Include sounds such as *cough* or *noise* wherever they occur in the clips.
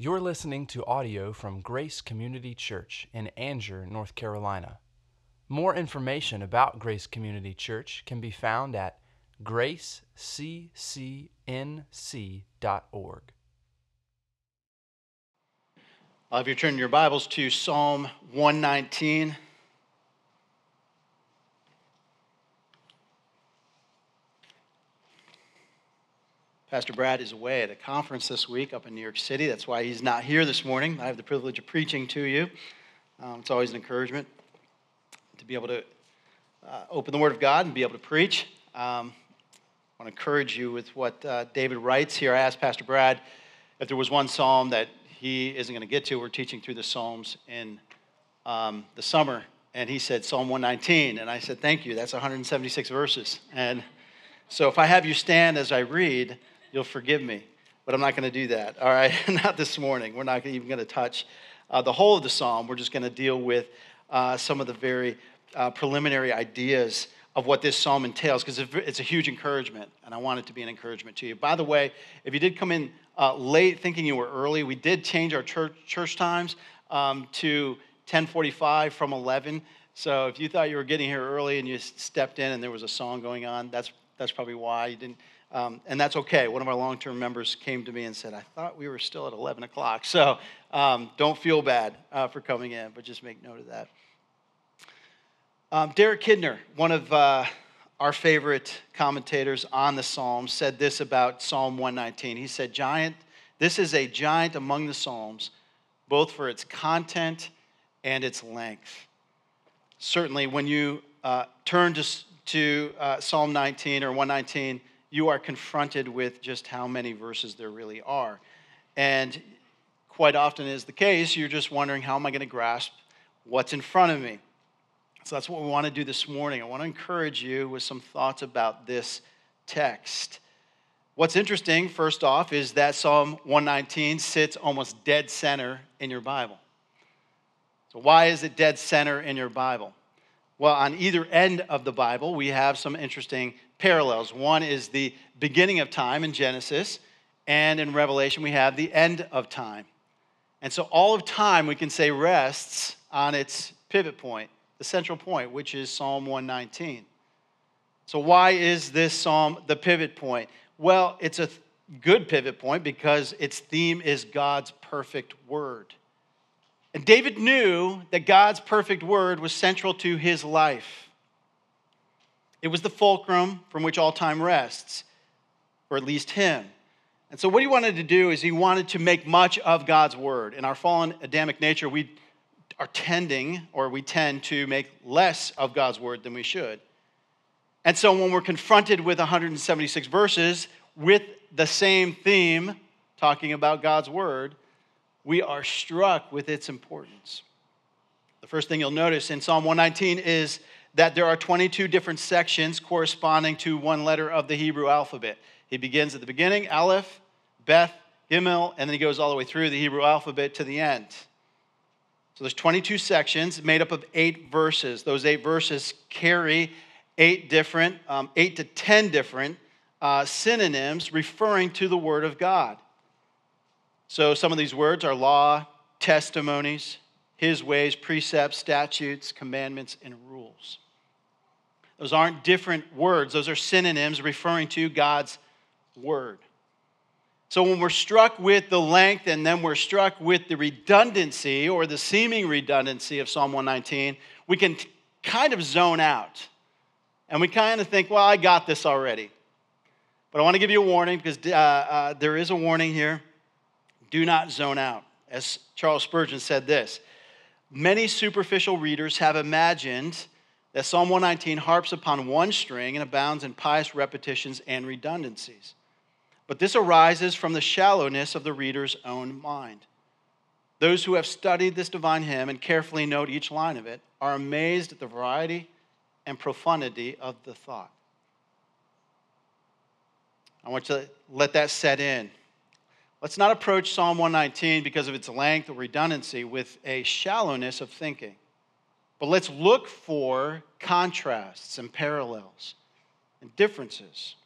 You're listening to audio from Grace Community Church in Angier, North Carolina. More information about Grace Community Church can be found at graceccnc.org. Uh, if you turn your Bibles to Psalm 119, Pastor Brad is away at a conference this week up in New York City. That's why he's not here this morning. I have the privilege of preaching to you. Um, it's always an encouragement to be able to uh, open the Word of God and be able to preach. Um, I want to encourage you with what uh, David writes here. I asked Pastor Brad if there was one psalm that he isn't going to get to. We're teaching through the Psalms in um, the summer, and he said Psalm 119. And I said, Thank you. That's 176 verses. And so if I have you stand as I read, you'll forgive me. But I'm not going to do that, all right? *laughs* not this morning. We're not even going to touch uh, the whole of the psalm. We're just going to deal with uh, some of the very uh, preliminary ideas of what this psalm entails because it's a huge encouragement, and I want it to be an encouragement to you. By the way, if you did come in uh, late thinking you were early, we did change our church, church times um, to 1045 from 11. So if you thought you were getting here early and you stepped in and there was a song going on, that's, that's probably why you didn't um, and that's okay. One of our long term members came to me and said, I thought we were still at 11 o'clock. So um, don't feel bad uh, for coming in, but just make note of that. Um, Derek Kidner, one of uh, our favorite commentators on the Psalms, said this about Psalm 119. He said, Giant, this is a giant among the Psalms, both for its content and its length. Certainly, when you uh, turn to, to uh, Psalm 19 or 119, you are confronted with just how many verses there really are. And quite often is the case, you're just wondering, how am I going to grasp what's in front of me? So that's what we want to do this morning. I want to encourage you with some thoughts about this text. What's interesting, first off, is that Psalm 119 sits almost dead center in your Bible. So, why is it dead center in your Bible? Well, on either end of the Bible, we have some interesting parallels. One is the beginning of time in Genesis, and in Revelation, we have the end of time. And so all of time, we can say, rests on its pivot point, the central point, which is Psalm 119. So, why is this psalm the pivot point? Well, it's a good pivot point because its theme is God's perfect word. And David knew that God's perfect word was central to his life. It was the fulcrum from which all time rests, or at least him. And so, what he wanted to do is he wanted to make much of God's word. In our fallen Adamic nature, we are tending, or we tend to make less of God's word than we should. And so, when we're confronted with 176 verses with the same theme, talking about God's word, we are struck with its importance. The first thing you'll notice in Psalm 119 is that there are 22 different sections corresponding to one letter of the Hebrew alphabet. He begins at the beginning, Aleph, Beth, Gimel, and then he goes all the way through the Hebrew alphabet to the end. So there's 22 sections made up of eight verses. Those eight verses carry eight different, um, eight to 10 different uh, synonyms referring to the Word of God. So some of these words are law, testimonies, his ways, precepts, statutes, commandments, and rules. Those aren't different words, those are synonyms referring to God's word. So when we're struck with the length and then we're struck with the redundancy or the seeming redundancy of Psalm 119, we can kind of zone out. And we kind of think, well, I got this already. But I want to give you a warning because uh, uh, there is a warning here. Do not zone out. As Charles Spurgeon said this many superficial readers have imagined that Psalm 119 harps upon one string and abounds in pious repetitions and redundancies. But this arises from the shallowness of the reader's own mind. Those who have studied this divine hymn and carefully note each line of it are amazed at the variety and profundity of the thought. I want you to let that set in. Let's not approach Psalm 119 because of its length or redundancy with a shallowness of thinking. But let's look for contrasts and parallels and differences.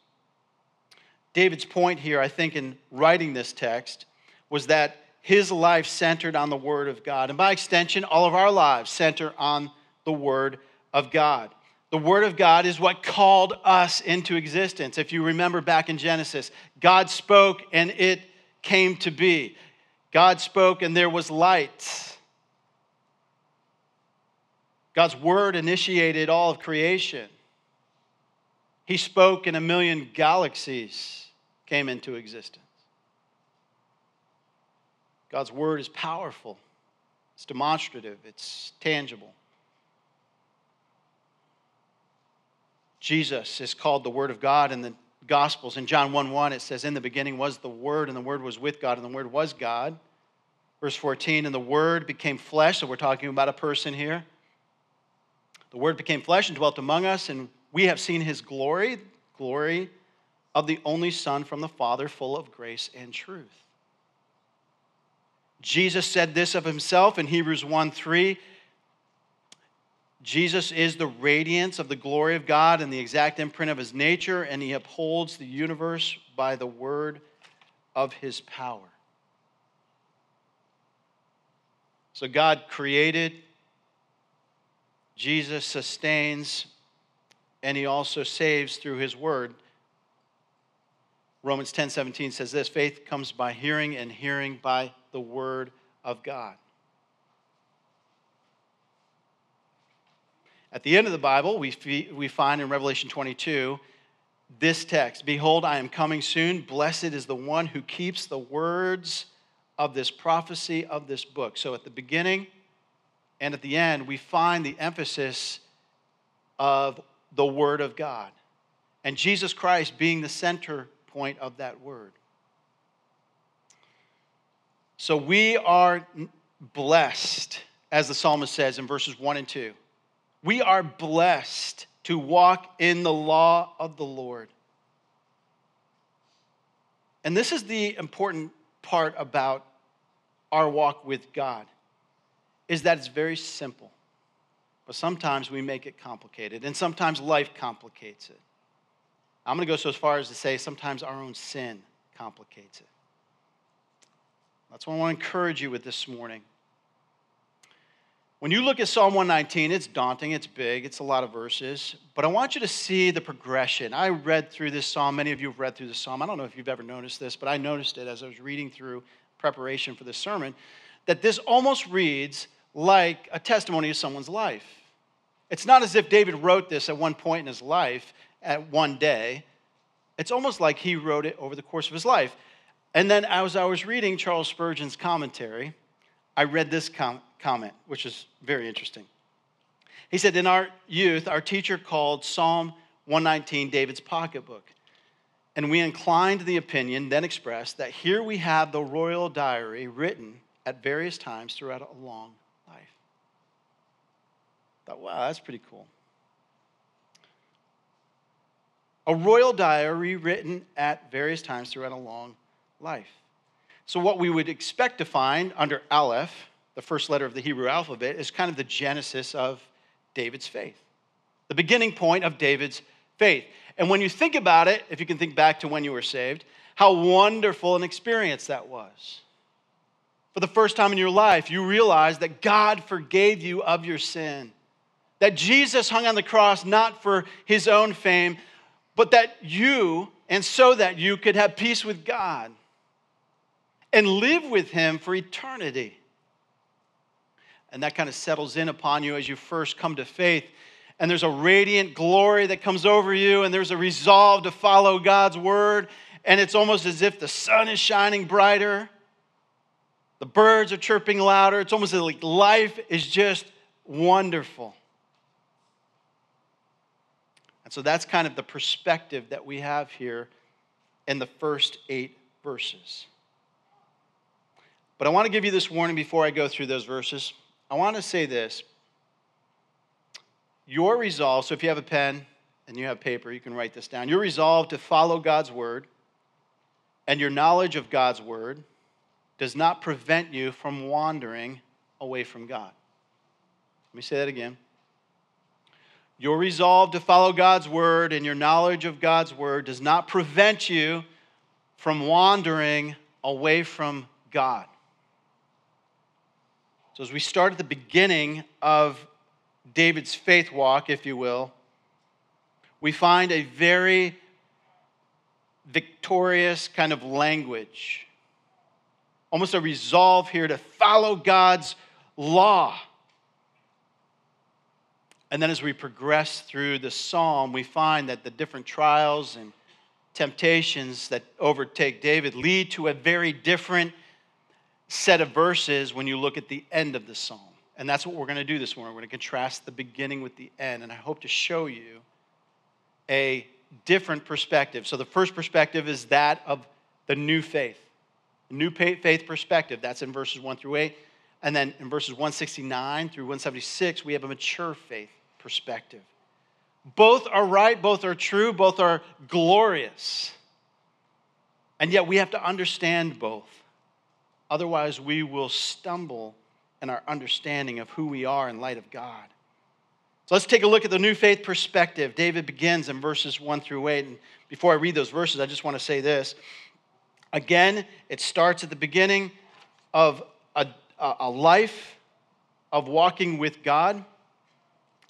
David's point here, I think, in writing this text was that his life centered on the Word of God. And by extension, all of our lives center on the Word of God. The Word of God is what called us into existence. If you remember back in Genesis, God spoke and it came to be. God spoke and there was light. God's Word initiated all of creation. He spoke and a million galaxies came into existence. God's Word is powerful, it's demonstrative, it's tangible. Jesus is called the Word of God in the Gospels. In John 1 1, it says, In the beginning was the Word, and the Word was with God, and the Word was God. Verse 14, and the Word became flesh. So we're talking about a person here. The Word became flesh and dwelt among us, and we have seen his glory, glory of the only Son from the Father, full of grace and truth. Jesus said this of himself in Hebrews 1 3 Jesus is the radiance of the glory of God and the exact imprint of his nature, and he upholds the universe by the word of his power. So God created, Jesus sustains, and he also saves through his word. Romans 10 17 says this faith comes by hearing, and hearing by the word of God. At the end of the Bible, we, we find in Revelation 22 this text Behold, I am coming soon. Blessed is the one who keeps the words of this prophecy of this book. So at the beginning and at the end, we find the emphasis of the Word of God and Jesus Christ being the center point of that word. So we are blessed, as the psalmist says in verses 1 and 2. We are blessed to walk in the law of the Lord. And this is the important part about our walk with God is that it's very simple. But sometimes we make it complicated, and sometimes life complicates it. I'm going to go so far as to say sometimes our own sin complicates it. That's what I want to encourage you with this morning. When you look at Psalm 119, it's daunting, it's big, it's a lot of verses, but I want you to see the progression. I read through this psalm, many of you have read through this psalm. I don't know if you've ever noticed this, but I noticed it as I was reading through preparation for this sermon, that this almost reads like a testimony of someone's life. It's not as if David wrote this at one point in his life, at one day. It's almost like he wrote it over the course of his life. And then as I was reading Charles Spurgeon's commentary, I read this com- comment, which is very interesting. He said, In our youth, our teacher called Psalm 119 David's pocketbook. And we inclined the opinion, then expressed, that here we have the royal diary written at various times throughout a long thought, wow, that's pretty cool. A royal diary written at various times throughout a long life. So, what we would expect to find under Aleph, the first letter of the Hebrew alphabet, is kind of the genesis of David's faith, the beginning point of David's faith. And when you think about it, if you can think back to when you were saved, how wonderful an experience that was. For the first time in your life, you realize that God forgave you of your sin, that Jesus hung on the cross not for his own fame, but that you, and so that you could have peace with God and live with Him for eternity. And that kind of settles in upon you as you first come to faith. And there's a radiant glory that comes over you, and there's a resolve to follow God's word. And it's almost as if the sun is shining brighter, the birds are chirping louder. It's almost like life is just wonderful. So that's kind of the perspective that we have here in the first eight verses. But I want to give you this warning before I go through those verses. I want to say this. Your resolve, so if you have a pen and you have paper, you can write this down. Your resolve to follow God's word and your knowledge of God's word does not prevent you from wandering away from God. Let me say that again. Your resolve to follow God's word and your knowledge of God's word does not prevent you from wandering away from God. So, as we start at the beginning of David's faith walk, if you will, we find a very victorious kind of language, almost a resolve here to follow God's law. And then as we progress through the psalm, we find that the different trials and temptations that overtake David lead to a very different set of verses when you look at the end of the psalm. And that's what we're going to do this morning. We're going to contrast the beginning with the end. And I hope to show you a different perspective. So the first perspective is that of the new faith. New faith perspective. That's in verses 1 through 8. And then in verses 169 through 176, we have a mature faith perspective. Both are right, both are true, both are glorious. And yet we have to understand both. Otherwise, we will stumble in our understanding of who we are in light of God. So let's take a look at the new faith perspective. David begins in verses 1 through 8. And before I read those verses, I just want to say this. Again, it starts at the beginning of a, a life of walking with God.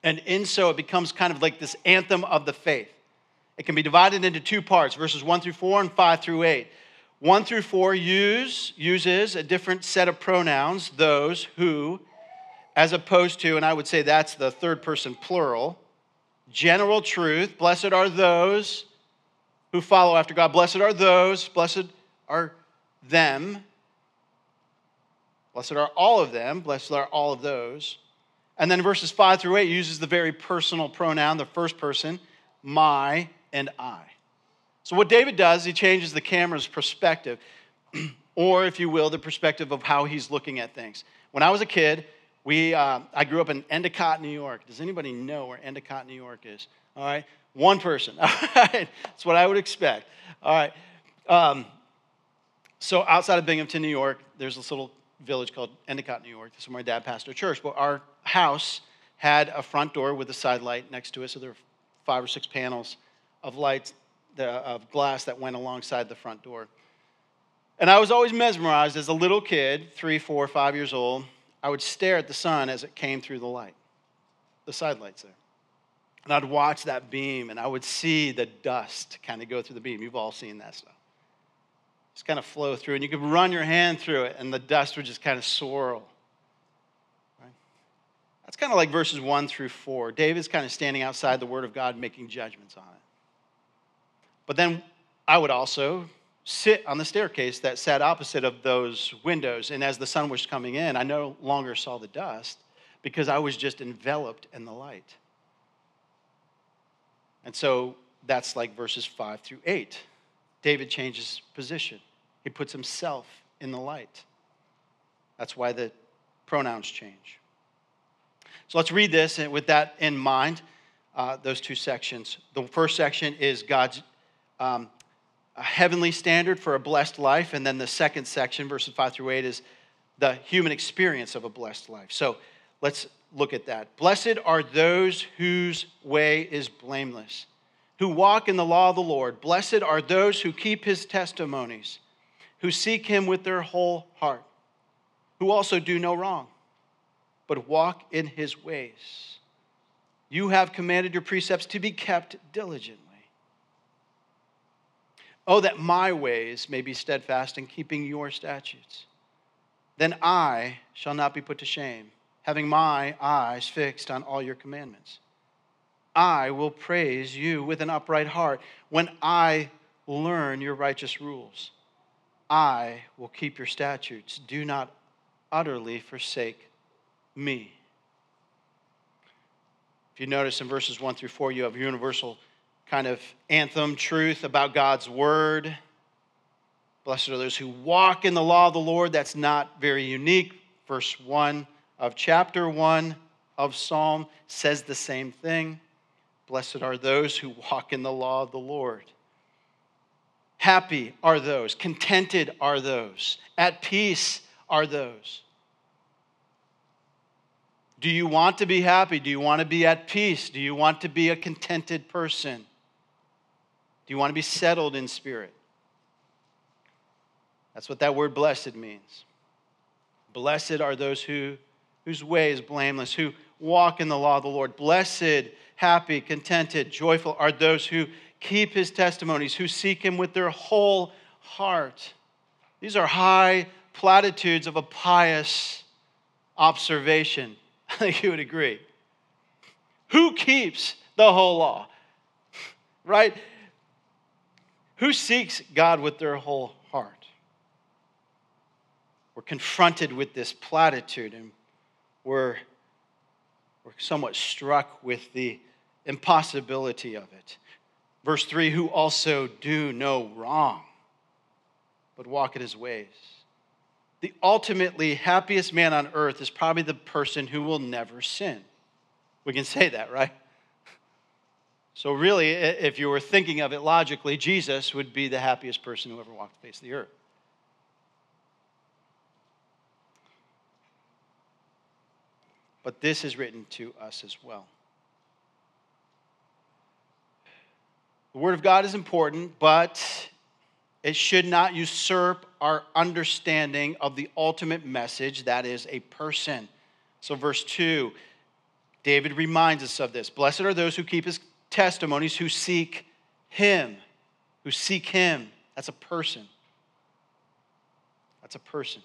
And in so, it becomes kind of like this anthem of the faith. It can be divided into two parts verses 1 through 4 and 5 through 8. 1 through 4 use, uses a different set of pronouns, those who, as opposed to, and I would say that's the third person plural, general truth. Blessed are those who follow after God. Blessed are those, blessed are them. Blessed are all of them, blessed are all of those. And then verses 5 through 8 uses the very personal pronoun, the first person, my and I. So, what David does, he changes the camera's perspective, *clears throat* or if you will, the perspective of how he's looking at things. When I was a kid, we, uh, I grew up in Endicott, New York. Does anybody know where Endicott, New York is? All right, one person. *laughs* All right, that's what I would expect. All right. Um, so, outside of Binghamton, New York, there's this little village called Endicott, New York. This is where my dad pastored a church. But our house had a front door with a side light next to it, so there were five or six panels of lights the, of glass that went alongside the front door. And I was always mesmerized as a little kid, three, four, five years old. I would stare at the sun as it came through the light, the side lights there. And I'd watch that beam and I would see the dust kind of go through the beam. You've all seen that stuff. Just kind of flow through, and you could run your hand through it, and the dust would just kind of swirl. Right? That's kind of like verses one through four. David's kind of standing outside the Word of God making judgments on it. But then I would also sit on the staircase that sat opposite of those windows. And as the sun was coming in, I no longer saw the dust because I was just enveloped in the light. And so that's like verses 5 through 8. David changes position, he puts himself in the light. That's why the pronouns change. So let's read this and with that in mind, uh, those two sections. The first section is God's um, heavenly standard for a blessed life. And then the second section, verses 5 through 8, is the human experience of a blessed life. So let's look at that. Blessed are those whose way is blameless, who walk in the law of the Lord. Blessed are those who keep his testimonies, who seek him with their whole heart, who also do no wrong, but walk in his ways. You have commanded your precepts to be kept diligently. Oh, that my ways may be steadfast in keeping your statutes. Then I shall not be put to shame, having my eyes fixed on all your commandments. I will praise you with an upright heart when I learn your righteous rules. I will keep your statutes. Do not utterly forsake me. If you notice in verses 1 through 4, you have a universal kind of anthem truth about God's word. Blessed are those who walk in the law of the Lord. That's not very unique. Verse 1 of chapter 1 of Psalm says the same thing. Blessed are those who walk in the law of the Lord. Happy are those, contented are those, at peace are those. Do you want to be happy? Do you want to be at peace? Do you want to be a contented person? Do you want to be settled in spirit? That's what that word blessed means. Blessed are those who whose way is blameless, who walk in the law of the Lord. Blessed, happy, contented, joyful are those who keep his testimonies, who seek him with their whole heart. These are high platitudes of a pious observation. *laughs* I think you would agree. Who keeps the whole law? *laughs* Right? Who seeks God with their whole heart? We're confronted with this platitude and we're, we're somewhat struck with the impossibility of it. Verse 3 who also do no wrong but walk in his ways. The ultimately happiest man on earth is probably the person who will never sin. We can say that, right? So, really, if you were thinking of it logically, Jesus would be the happiest person who ever walked the face of the earth. But this is written to us as well. The Word of God is important, but it should not usurp our understanding of the ultimate message that is a person. So, verse 2, David reminds us of this. Blessed are those who keep his testimonies, who seek him. Who seek him. That's a person. That's a person.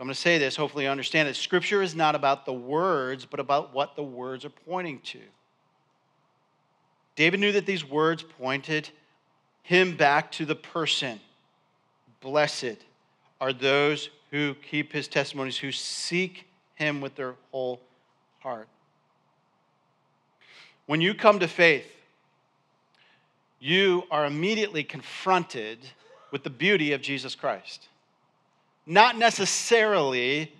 I'm going to say this, hopefully, you understand it. Scripture is not about the words, but about what the words are pointing to. David knew that these words pointed him back to the person. Blessed are those who keep his testimonies, who seek him with their whole heart. When you come to faith, you are immediately confronted with the beauty of Jesus Christ. Not necessarily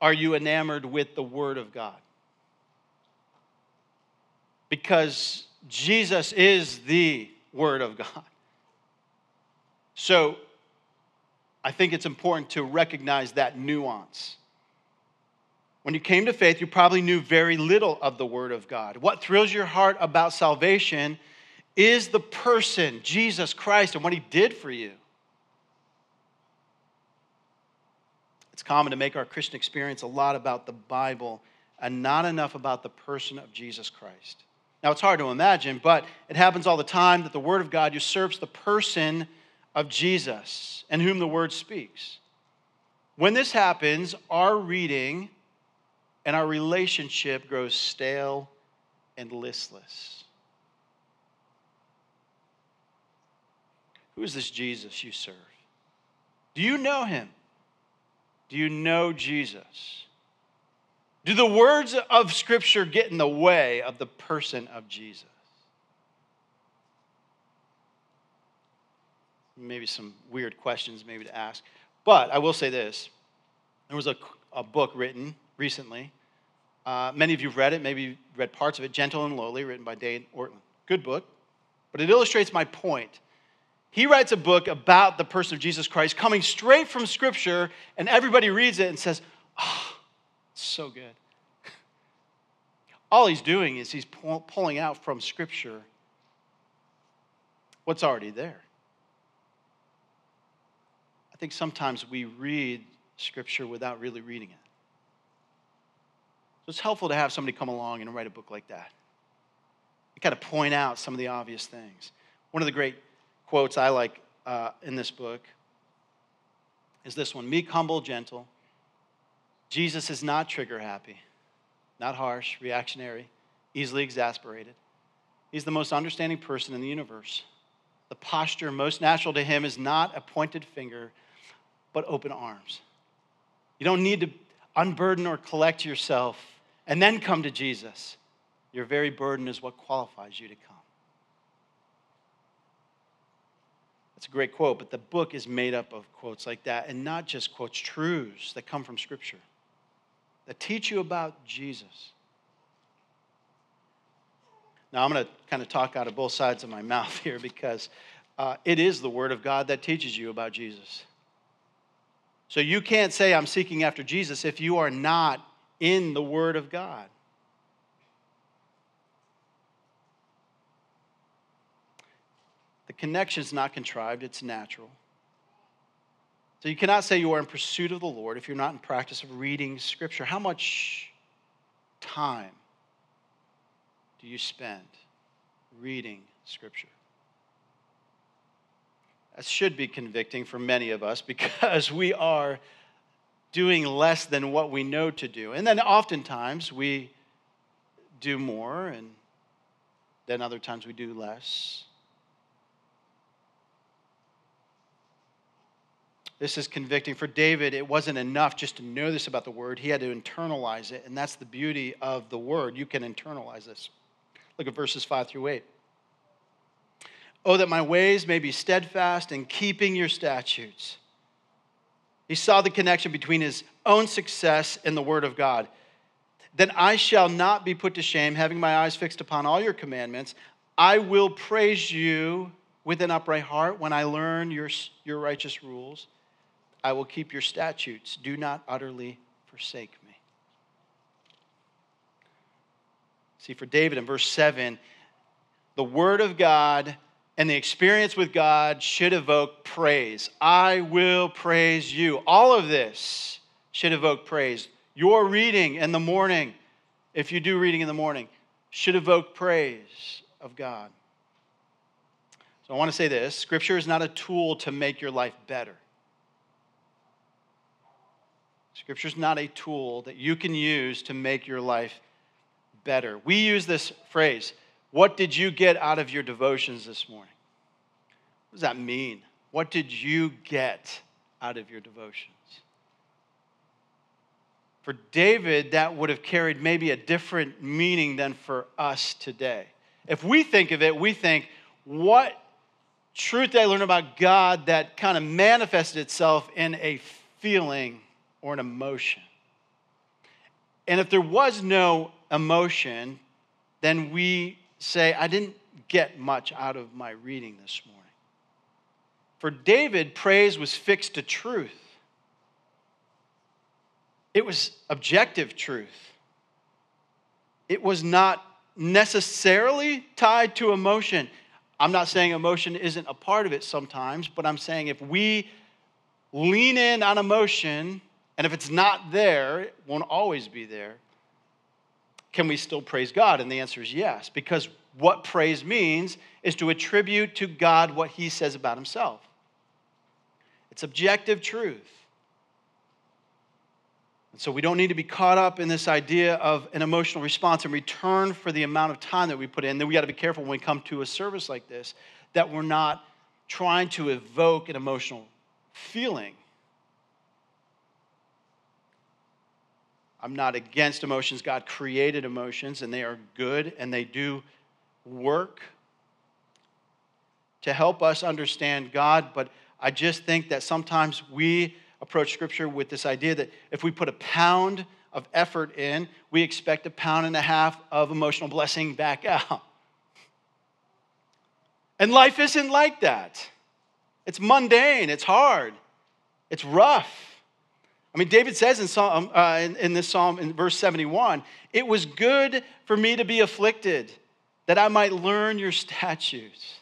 are you enamored with the Word of God. Because Jesus is the Word of God. So I think it's important to recognize that nuance. When you came to faith, you probably knew very little of the Word of God. What thrills your heart about salvation is the person, Jesus Christ, and what He did for you. Common to make our Christian experience a lot about the Bible and not enough about the person of Jesus Christ. Now, it's hard to imagine, but it happens all the time that the Word of God usurps the person of Jesus and whom the Word speaks. When this happens, our reading and our relationship grows stale and listless. Who is this Jesus you serve? Do you know him? Do you know Jesus? Do the words of Scripture get in the way of the person of Jesus? Maybe some weird questions, maybe to ask. But I will say this there was a, a book written recently. Uh, many of you have read it, maybe you've read parts of it, Gentle and Lowly, written by Dane Ortlund. Good book, but it illustrates my point. He writes a book about the person of Jesus Christ coming straight from Scripture, and everybody reads it and says, oh, so good. *laughs* All he's doing is he's pulling out from Scripture what's already there. I think sometimes we read Scripture without really reading it. So it's helpful to have somebody come along and write a book like that. You kind of point out some of the obvious things. One of the great quotes I like uh, in this book is this one Meek, humble, gentle, Jesus is not trigger happy, not harsh, reactionary, easily exasperated. He's the most understanding person in the universe. The posture most natural to him is not a pointed finger, but open arms. You don't need to unburden or collect yourself and then come to Jesus. Your very burden is what qualifies you to come. That's a great quote, but the book is made up of quotes like that, and not just quotes, truths that come from Scripture that teach you about Jesus. Now, I'm going to kind of talk out of both sides of my *laughs* mouth here because uh, it is the Word of God that teaches you about Jesus. So you can't say, I'm seeking after Jesus if you are not in the Word of God. The connection is not contrived, it's natural. So you cannot say you are in pursuit of the Lord if you're not in practice of reading Scripture. How much time do you spend reading Scripture? That should be convicting for many of us *laughs* because we are doing less than what we know to do. And then oftentimes we do more, and then other times we do less. This is convicting. For David, it wasn't enough just to know this about the word, he had to internalize it. And that's the beauty of the word. You can internalize this. Look at verses 5 through 8. Oh, that my ways may be steadfast in keeping your statutes. He saw the connection between his own success and the word of God. Then I shall not be put to shame, having my eyes fixed upon all your commandments. I will praise you with an upright heart when I learn your, your righteous rules. I will keep your statutes. Do not utterly forsake me. See, for David in verse 7, the word of God and the experience with God should evoke praise. I will praise you. All of this should evoke praise. Your reading in the morning, if you do reading in the morning, should evoke praise of God. So I want to say this Scripture is not a tool to make your life better. Scripture is not a tool that you can use to make your life better. We use this phrase, What did you get out of your devotions this morning? What does that mean? What did you get out of your devotions? For David, that would have carried maybe a different meaning than for us today. If we think of it, we think, what truth did I learn about God that kind of manifested itself in a feeling or an emotion. And if there was no emotion, then we say, I didn't get much out of my reading this morning. For David, praise was fixed to truth, it was objective truth. It was not necessarily tied to emotion. I'm not saying emotion isn't a part of it sometimes, but I'm saying if we lean in on emotion, and if it's not there, it won't always be there. Can we still praise God? And the answer is yes, because what praise means is to attribute to God what he says about himself. It's objective truth. And so we don't need to be caught up in this idea of an emotional response in return for the amount of time that we put in. Then we got to be careful when we come to a service like this that we're not trying to evoke an emotional feeling I'm not against emotions. God created emotions, and they are good and they do work to help us understand God. But I just think that sometimes we approach Scripture with this idea that if we put a pound of effort in, we expect a pound and a half of emotional blessing back *laughs* out. And life isn't like that. It's mundane, it's hard, it's rough. I mean, David says in, Psalm, uh, in, in this psalm, in verse 71, it was good for me to be afflicted, that I might learn your statutes.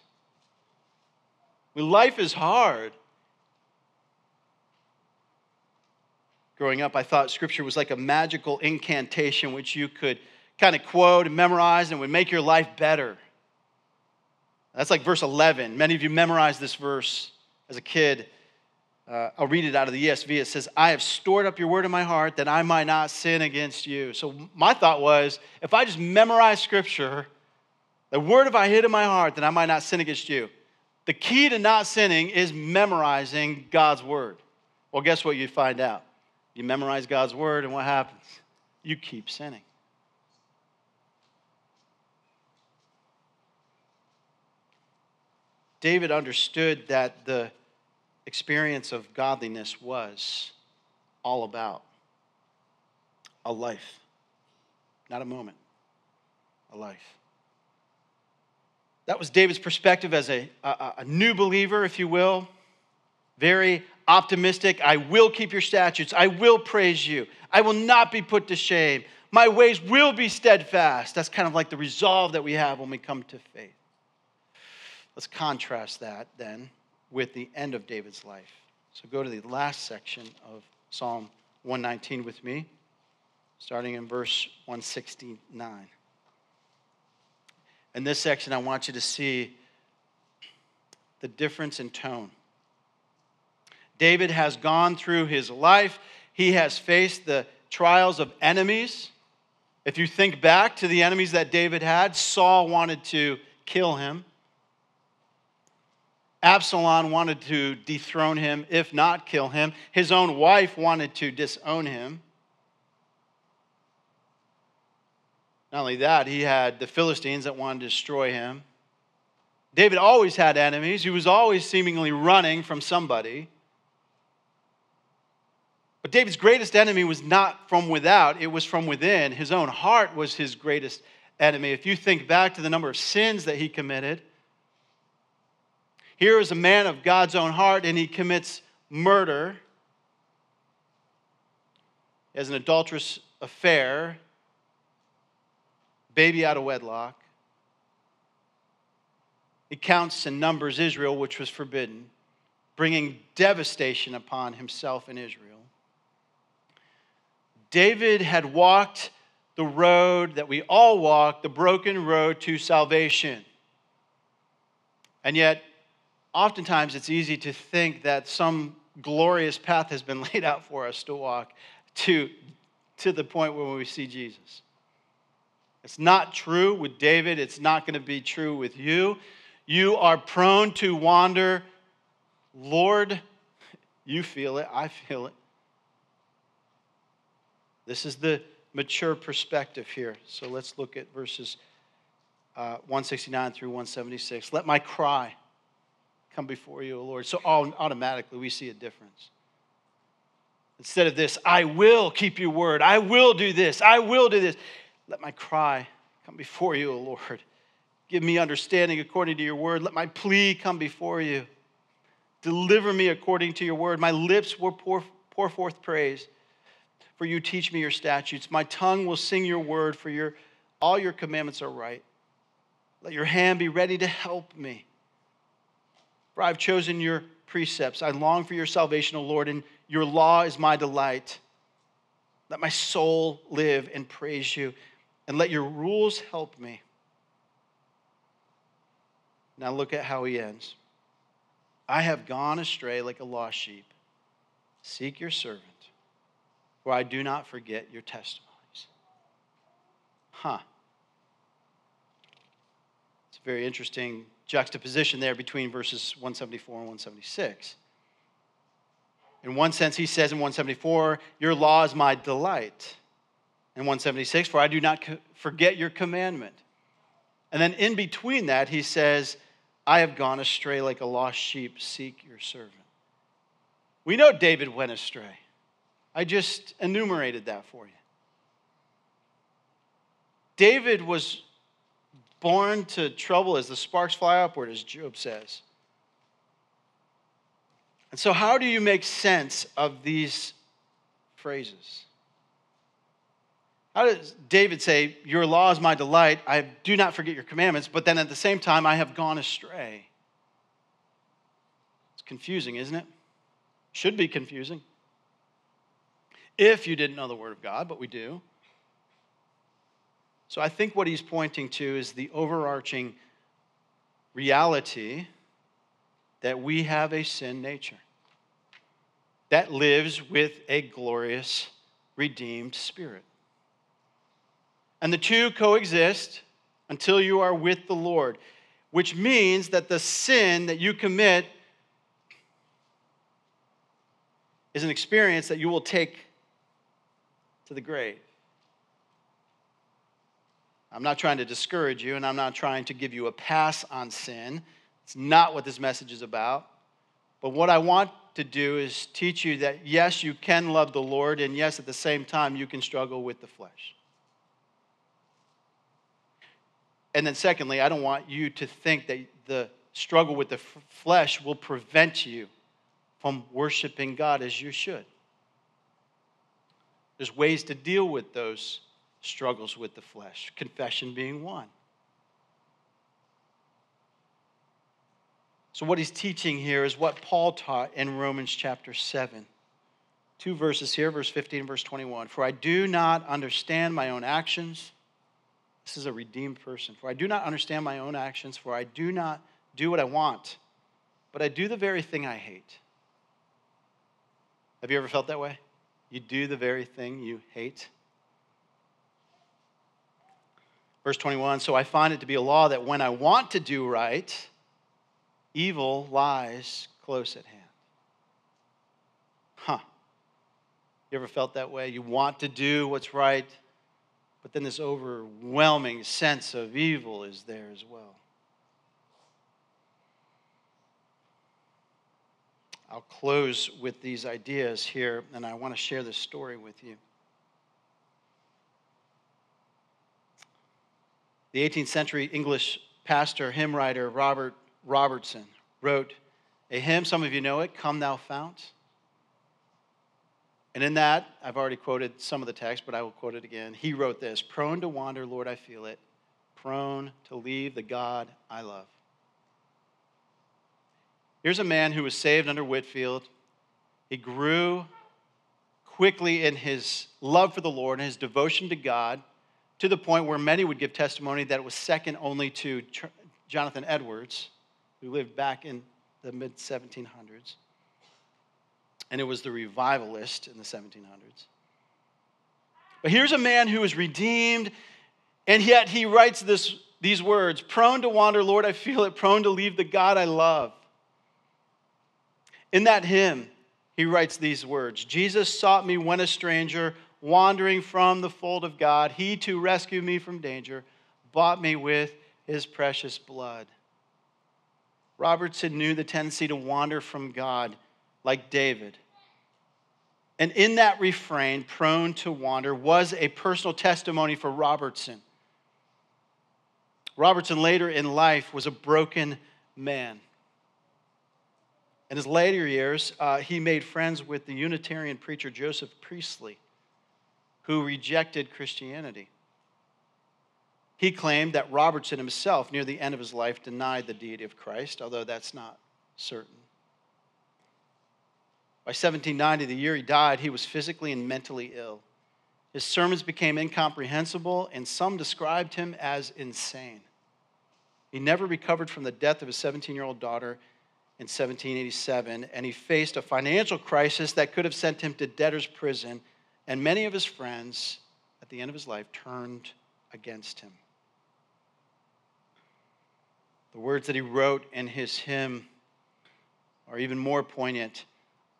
When life is hard, growing up, I thought scripture was like a magical incantation which you could kind of quote and memorize and would make your life better. That's like verse 11. Many of you memorized this verse as a kid. Uh, I'll read it out of the ESV. It says, I have stored up your word in my heart that I might not sin against you. So my thought was, if I just memorize scripture, the word if I hid in my heart that I might not sin against you. The key to not sinning is memorizing God's word. Well, guess what you find out? You memorize God's word, and what happens? You keep sinning. David understood that the experience of godliness was all about a life, not a moment, a life. That was David's perspective as a, a, a, new believer, if you will. Very optimistic. I will keep your statutes. I will praise you. I will not be put to shame. My ways will be steadfast. That's kind of like the resolve that we have when we come to faith. Let's contrast that then with the end of David's life. So go to the last section of Psalm 119 with me, starting in verse 169. In this section, I want you to see the difference in tone. David has gone through his life, he has faced the trials of enemies. If you think back to the enemies that David had, Saul wanted to kill him. Absalom wanted to dethrone him, if not kill him. His own wife wanted to disown him. Not only that, he had the Philistines that wanted to destroy him. David always had enemies. He was always seemingly running from somebody. But David's greatest enemy was not from without, it was from within. His own heart was his greatest enemy. If you think back to the number of sins that he committed, here is a man of God's own heart, and he commits murder. Has an adulterous affair, baby out of wedlock. He counts and numbers Israel, which was forbidden, bringing devastation upon himself and Israel. David had walked the road that we all walk, the broken road to salvation. And yet, oftentimes it's easy to think that some glorious path has been *laughs* laid out for us to walk to, to the point where we see Jesus. It's not true with David, it's not going to be true with you. You are prone to wander. Lord, you feel it, I feel it. This is the mature perspective here. So let's look at verses uh, 169 through 176. Let my cry come before you, O Lord. So automatically we see a difference. Instead of this, I will keep your word, I will do this, I will do this. Let my cry come before you, O Lord. Give me understanding according to your word. Let my plea come before you. Deliver me according to your word. My lips will pour, pour forth praise. For you teach me your statutes. My tongue will sing your word, for your, all your commandments are right. Let your hand be ready to help me. For I've chosen your precepts. I long for your salvation, O Lord, and your law is my delight. Let my soul live and praise you, and let your rules help me. Now look at how he ends. I have gone astray like a lost sheep. Seek your servant, for I do not forget your testimonies. Huh. It's very interesting juxtaposition there between verses 174 and 176. In one sense, he says in 174, Your law is my delight. In 176, For I do not forget your commandment. And then in between that, he says, I have gone astray like a lost sheep, seek your servant. We know David went astray. I just enumerated that for you. David was born to trouble as the sparks fly upward, as Job says. And so, how do you make sense of these phrases? How does David say, Your law is my delight, I do not forget your commandments, but then at the same time, I have gone astray? It's confusing, isn't it? Should be confusing. If you didn't know the Word of God, but we do. So I think what he's pointing to is the overarching reality that we have a sin nature that lives with a glorious, redeemed spirit. And the two coexist until you are with the Lord, which means that the sin that you commit is an experience that you will take to the grave. I'm not trying to discourage you, and I'm not trying to give you a pass on sin. It's not what this message is about. But what I want to do is teach you that yes, you can love the Lord, and yes, at the same time, you can struggle with the flesh. And then, secondly, I don't want you to think that the struggle with the flesh will prevent you from worshiping God as you should. There's ways to deal with those struggles with the flesh, confession being one. So what he's teaching here is what Paul taught in Romans chapter 7. Two verses here, verse 15 and verse 21. For I do not understand my own actions. This is a redeemed person. For I do not understand my own actions, for I do not do what I want, but I do the very thing I hate. Have you ever felt that way? You do the very thing you hate? Verse 21 So I find it to be a law that when I want to do right, evil lies close at hand. Huh. You ever felt that way? You want to do what's right, but then this overwhelming sense of evil is there as well. I'll close with these ideas here, and I want to share this story with you. The 18th century English pastor, hymn writer Robert Robertson wrote a hymn, some of you know it, Come Thou Fount. And in that, I've already quoted some of the text, but I will quote it again. He wrote this Prone to wander, Lord, I feel it, prone to leave the God I love. Here's a man who was saved under Whitefield. He grew quickly in his love for the Lord and his devotion to God to the point where many would give testimony that it was second only to Jonathan Edwards, who lived back in the mid 1700s. And it was the revivalist in the 1700s. But here's a man who was redeemed, and yet he writes this, these words Prone to wander, Lord, I feel it, prone to leave the God I love. In that hymn, he writes these words Jesus sought me when a stranger, wandering from the fold of God. He to rescue me from danger bought me with his precious blood. Robertson knew the tendency to wander from God like David. And in that refrain, prone to wander, was a personal testimony for Robertson. Robertson later in life was a broken man. In his later years, uh, he made friends with the Unitarian preacher Joseph Priestley, who rejected Christianity. He claimed that Robertson himself, near the end of his life, denied the deity of Christ, although that's not certain. By 1790, the year he died, he was physically and mentally ill. His sermons became incomprehensible, and some described him as insane. He never recovered from the death of his 17 year old daughter in 1787, and he faced a financial crisis that could have sent him to debtor's prison, and many of his friends at the end of his life turned against him. The words that he wrote in his hymn are even more poignant.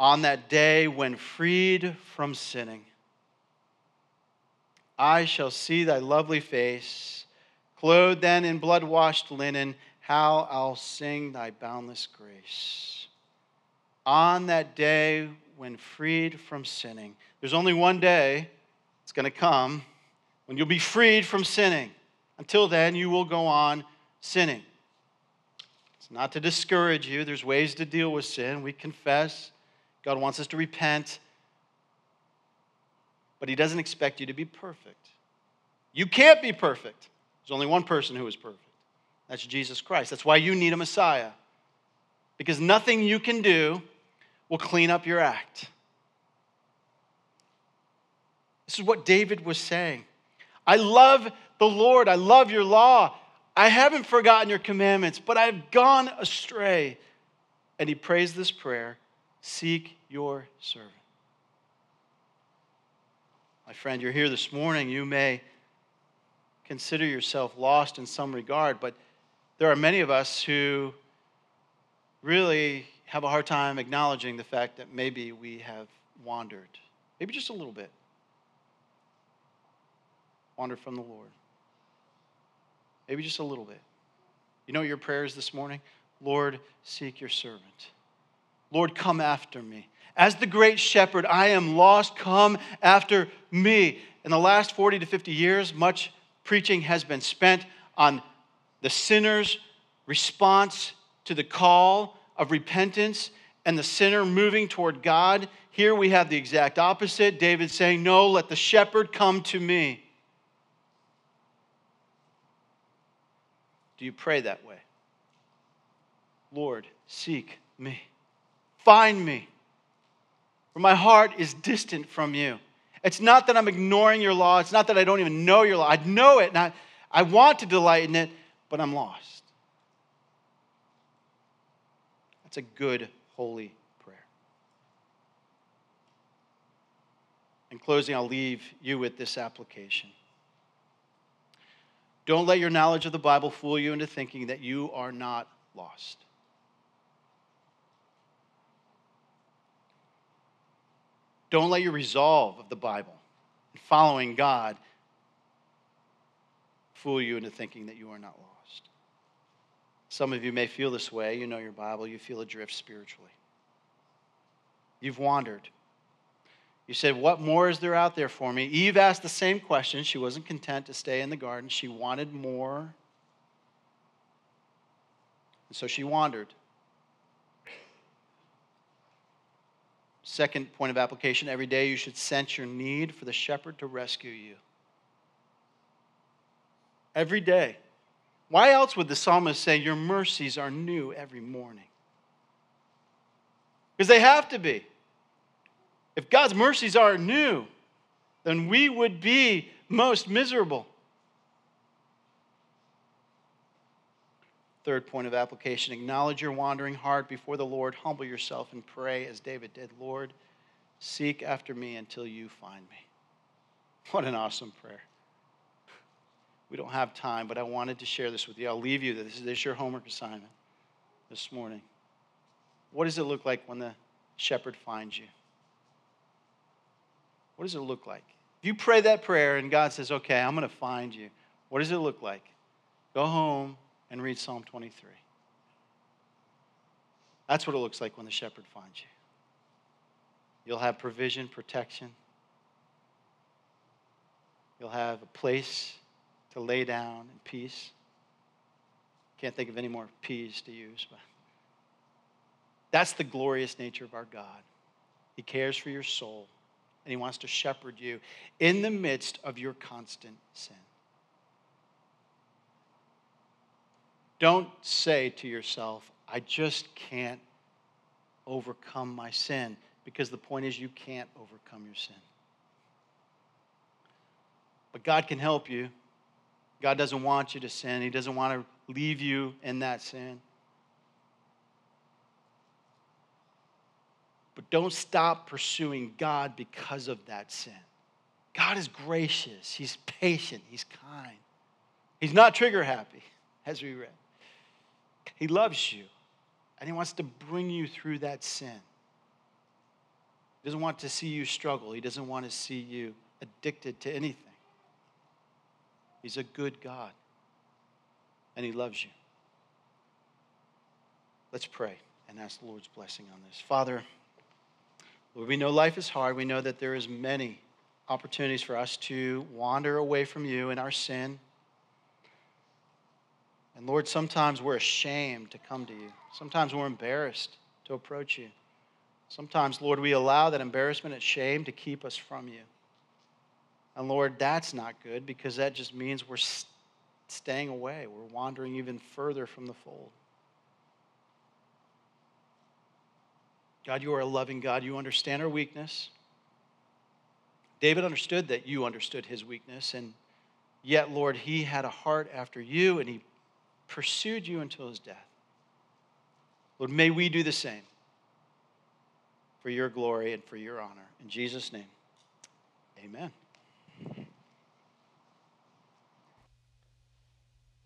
On that day when freed from sinning, I shall see thy lovely face, clothed then in blood washed linen how I'll sing thy boundless grace. On that day when freed from sinning, there's only one day it's going to come when you'll be freed from sinning. Until then, you will go on sinning. It's not to discourage you, there's ways to deal with sin. We confess, God wants us to repent, but He doesn't expect you to be perfect. You can't be perfect. There's only one person who is perfect. That's Jesus Christ. That's why you need a Messiah. Because nothing you can do will clean up your act. This is what David was saying. I love the Lord. I love your law. I haven't forgotten your commandments, but I've gone astray. And he prays this prayer Seek your servant. My friend, you're here this morning. You may consider yourself lost in some regard, but there are many of us who really have a hard time acknowledging the fact that maybe we have wandered, maybe just a little bit, wandered from the Lord. Maybe just a little bit. You know your prayers this morning? Lord, seek your servant. Lord, come after me. As the great shepherd, I am lost. Come after me. In the last 40 to 50 years, much preaching has been spent on the sinner's response to the call of repentance and the sinner moving toward God. Here we have the exact opposite. David saying, No, let the shepherd come to me. Do you pray that way? Lord, seek me. Find me. For my heart is distant from you. It's not that I'm ignoring your law. It's not that I don't even know your law. I know it and I, I want to delight in it, but I'm lost. That's a good, holy prayer. In closing, I'll leave you with this application. Don't let your knowledge of the Bible fool you into thinking that you are not lost. Don't let your resolve of the Bible and following God fool you into thinking that you are not lost. Some of you may feel this way. You know your Bible, you feel adrift spiritually. You've wandered. You said, What more is there out there for me? Eve asked the same question. She wasn't content to stay in the garden, she wanted more. And so she wandered. Second point of application every day you should sense your need for the shepherd to rescue you. Every day. Why else would the psalmist say, Your mercies are new every morning? Because they have to be. If God's mercies are new, then we would be most miserable. Third point of application acknowledge your wandering heart before the Lord. Humble yourself and pray as David did Lord, seek after me until you find me. What an awesome prayer. We don't have time, but I wanted to share this with you. I'll leave you. This is your homework assignment this morning. What does it look like when the shepherd finds you? What does it look like? If you pray that prayer and God says, okay, I'm going to find you, what does it look like? Go home, and read Psalm 23. That's what it looks like when the shepherd finds you. You'll have provision, protection. You'll have a place to lay down in peace. Can't think of any more P's to use, but that's the glorious nature of our God. He cares for your soul, and He wants to shepherd you in the midst of your constant sin. Don't say to yourself, I just can't overcome my sin, because the point is you can't overcome your sin. But God can help you. God doesn't want you to sin, He doesn't want to leave you in that sin. But don't stop pursuing God because of that sin. God is gracious, He's patient, He's kind. He's not trigger happy, *laughs* as we read. He loves you, and He wants to bring you through that sin. He doesn't want to see you struggle, He doesn't want to see you addicted to anything. He's a good God, and He loves you. Let's pray and ask the Lord's blessing on this. Father, Lord, we know life is hard. We know that there is many opportunities for us to wander away from you in our sin. And Lord, sometimes we're ashamed to come to you. Sometimes we're embarrassed to approach you. Sometimes, Lord, we allow that embarrassment and shame to keep us from you. And Lord, that's not good because that just means we're staying away. We're wandering even further from the fold. God, you are a loving God. You understand our weakness. David understood that you understood his weakness, and yet, Lord, he had a heart after you, and he pursued you until his death. Lord, may we do the same for your glory and for your honor. In Jesus' name, amen.